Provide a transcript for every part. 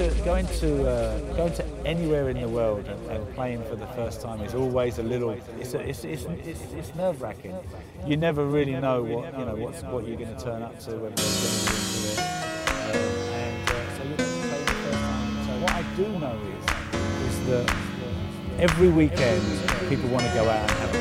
to going to uh, going to anywhere in the world and, and, playing for the first time is always a little. It's a, it's, it's, it's, it's nerve wracking. You never really know what you know what's what you're going to turn up to when you're going into it. Um, and uh, so you. So what I do know is is that every weekend people want to go out and have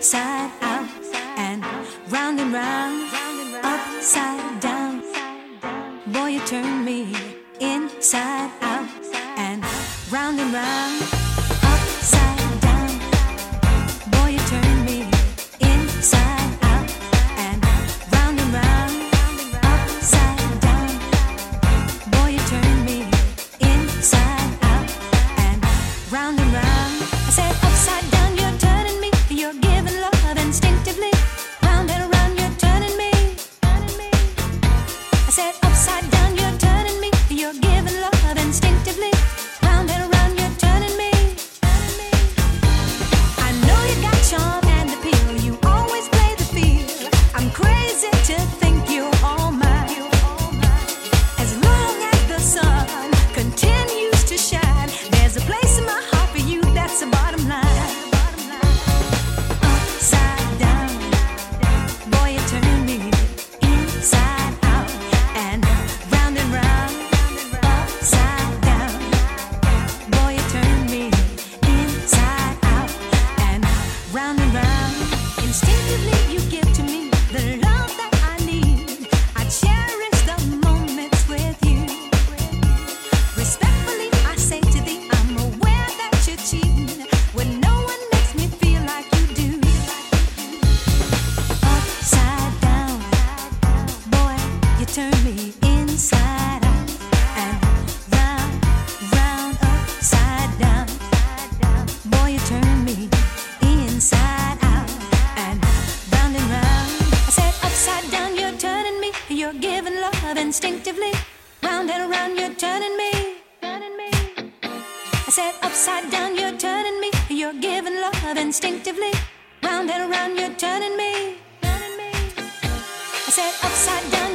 a and round, upside down, Boy, you're turning me. You're I said, upside down, you're turning me. You're giving love instinctively. Round and around, you're turning me. I said, upside down.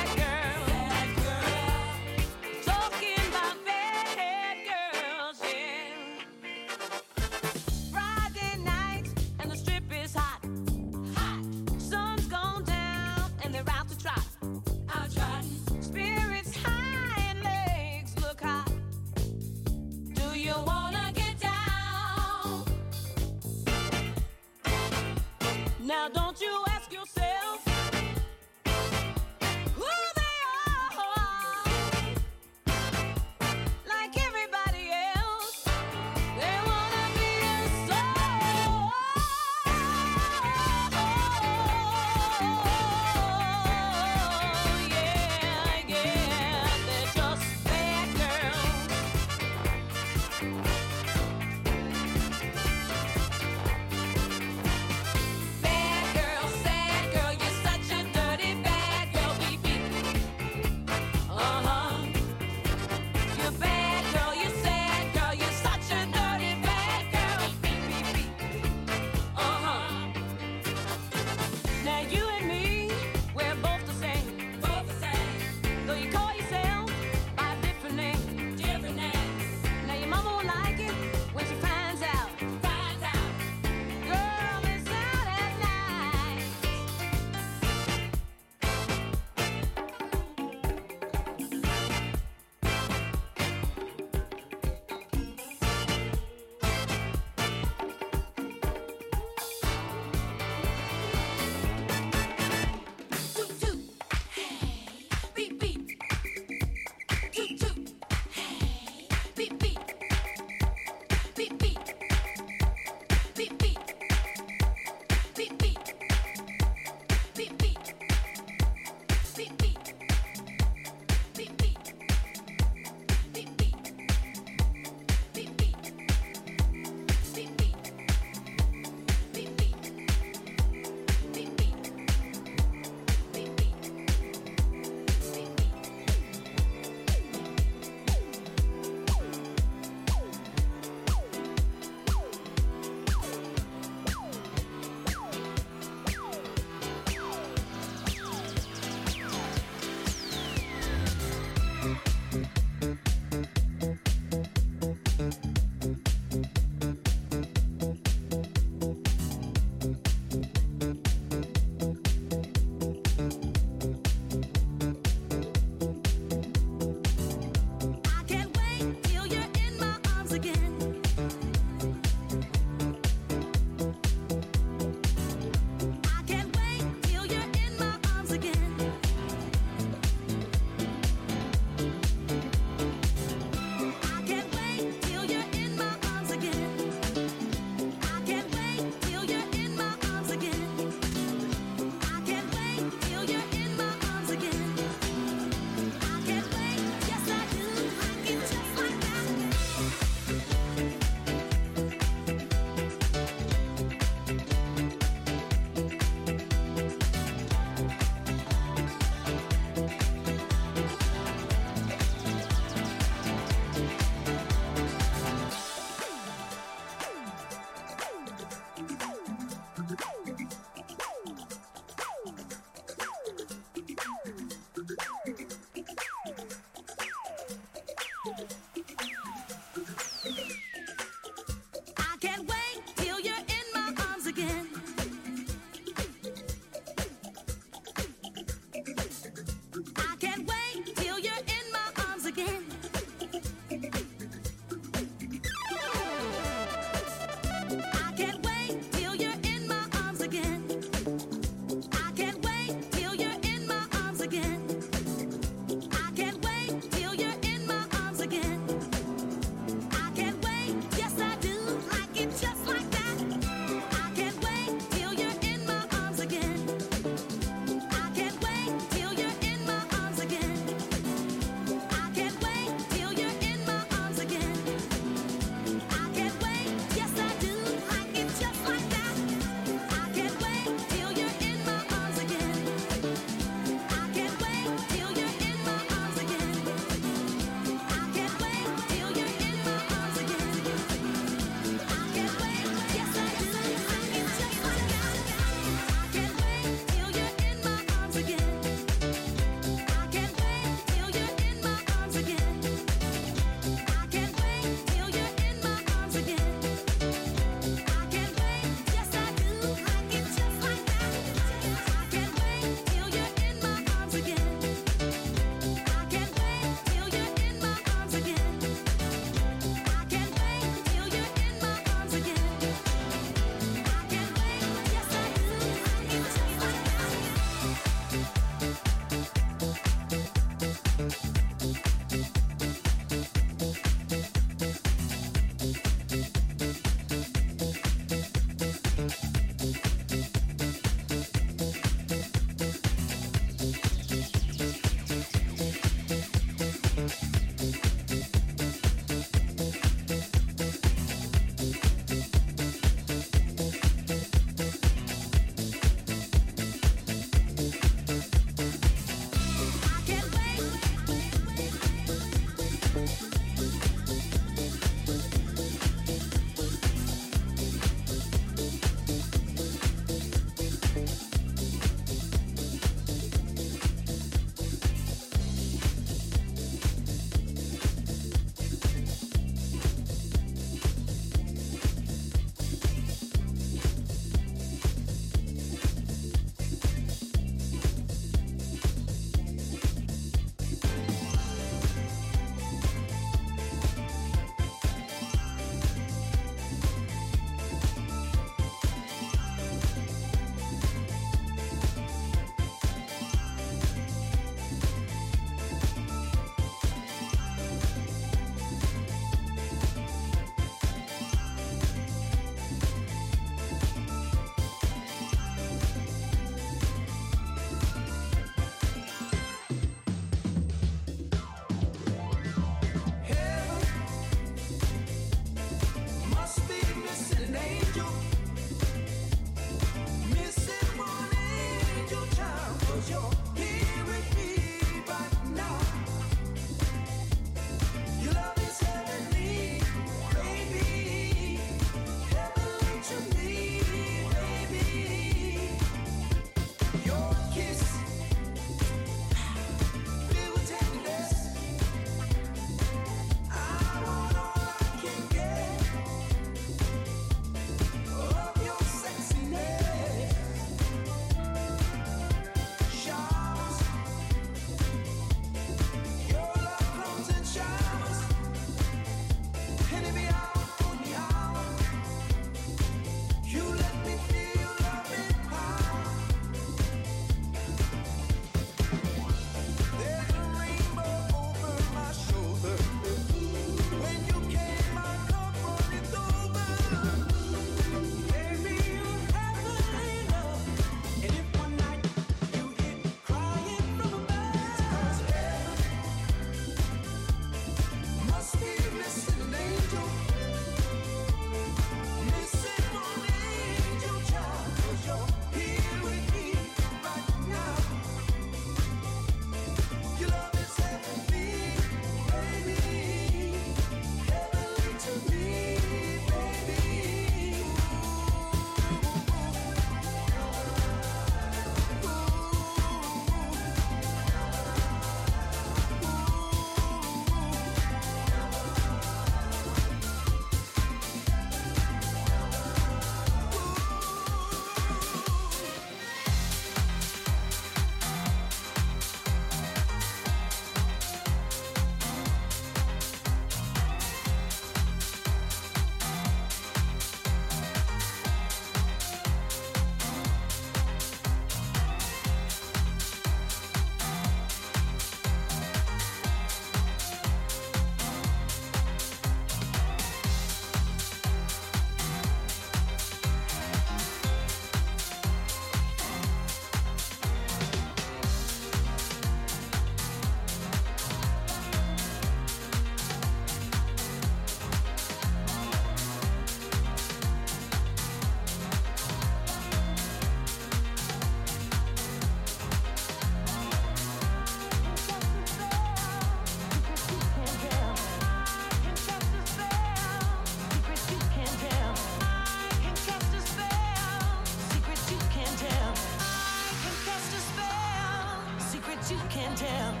Oh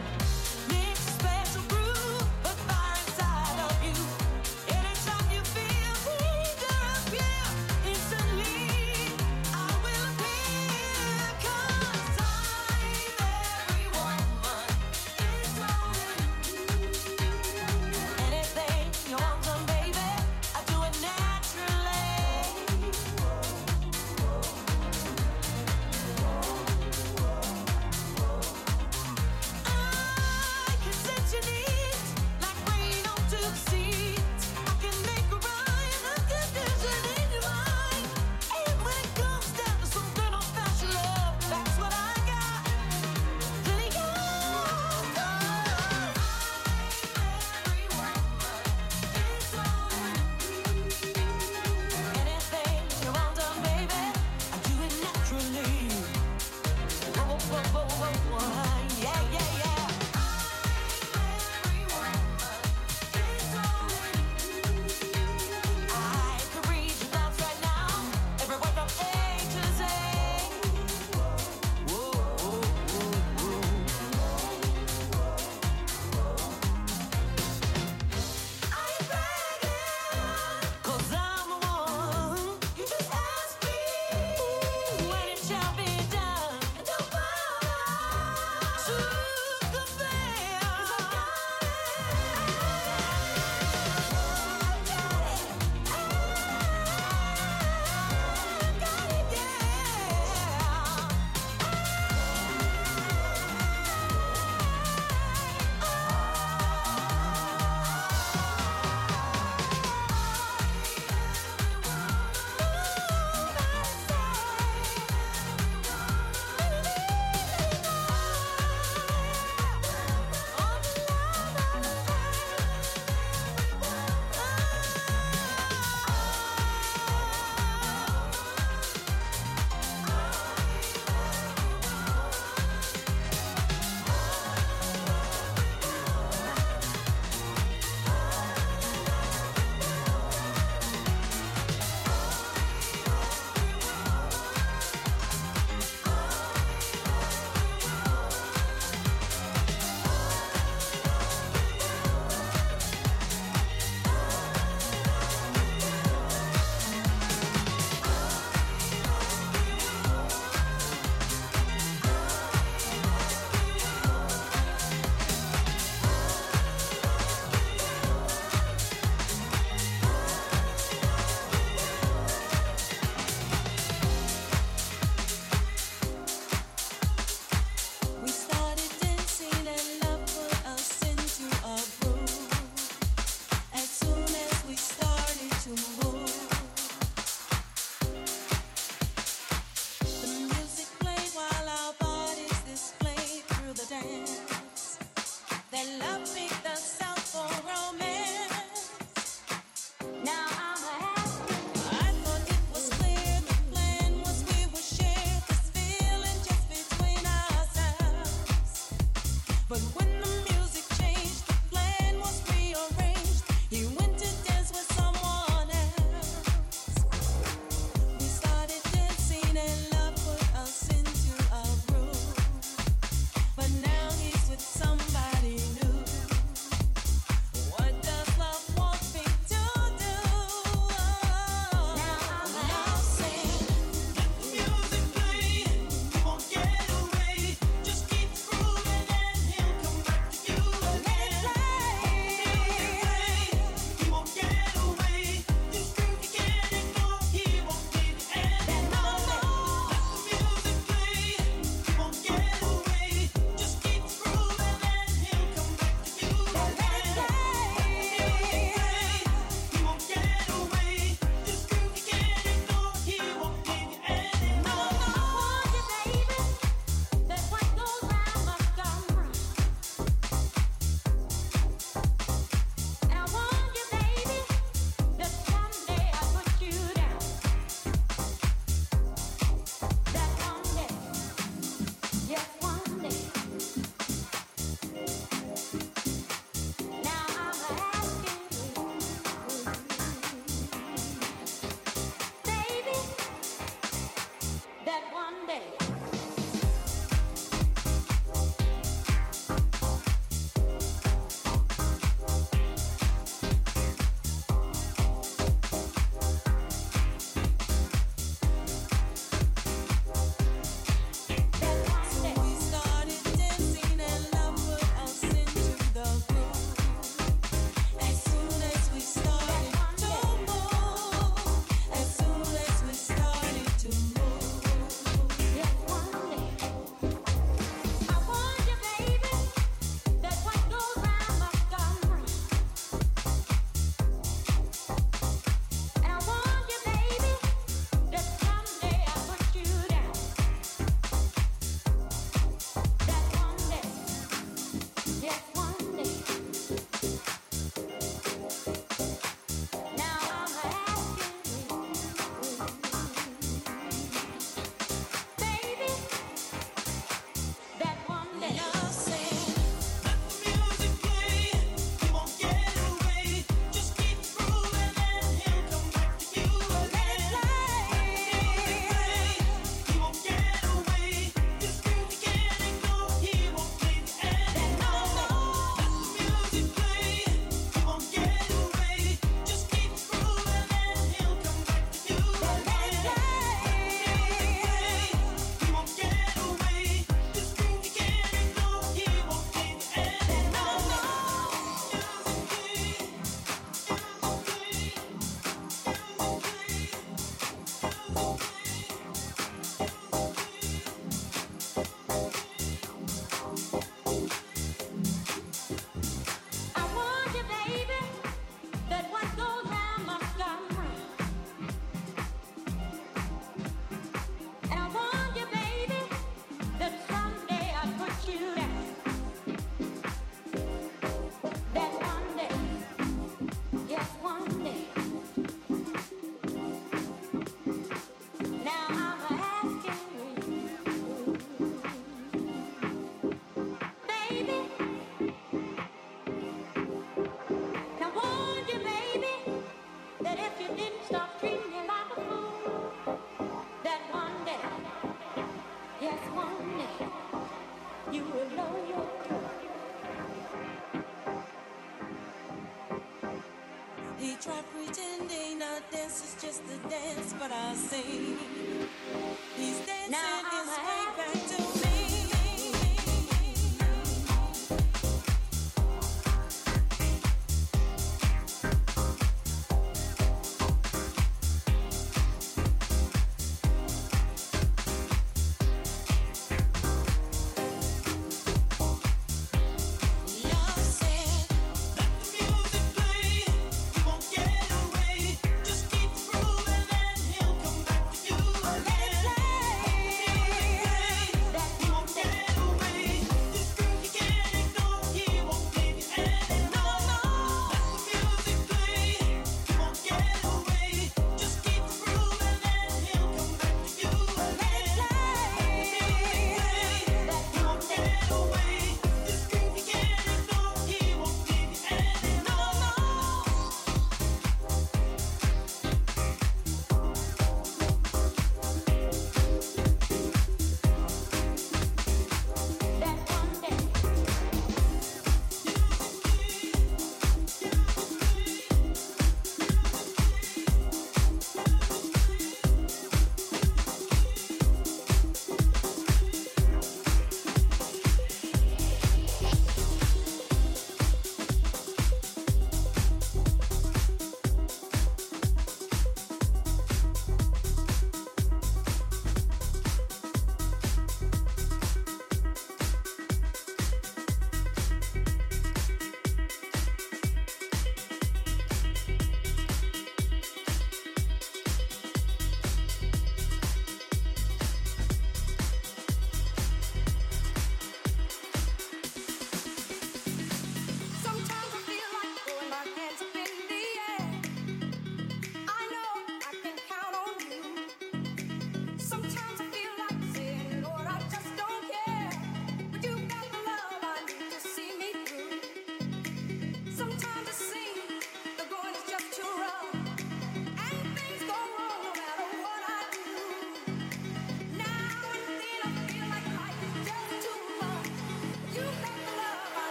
Hello.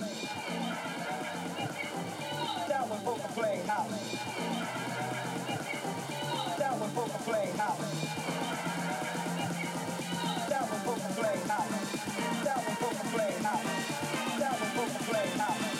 house. Down with Booker Play House. Down with Booker Play House. Down with Booker Play House. Down with Booker Play House. Down with Booker Play House.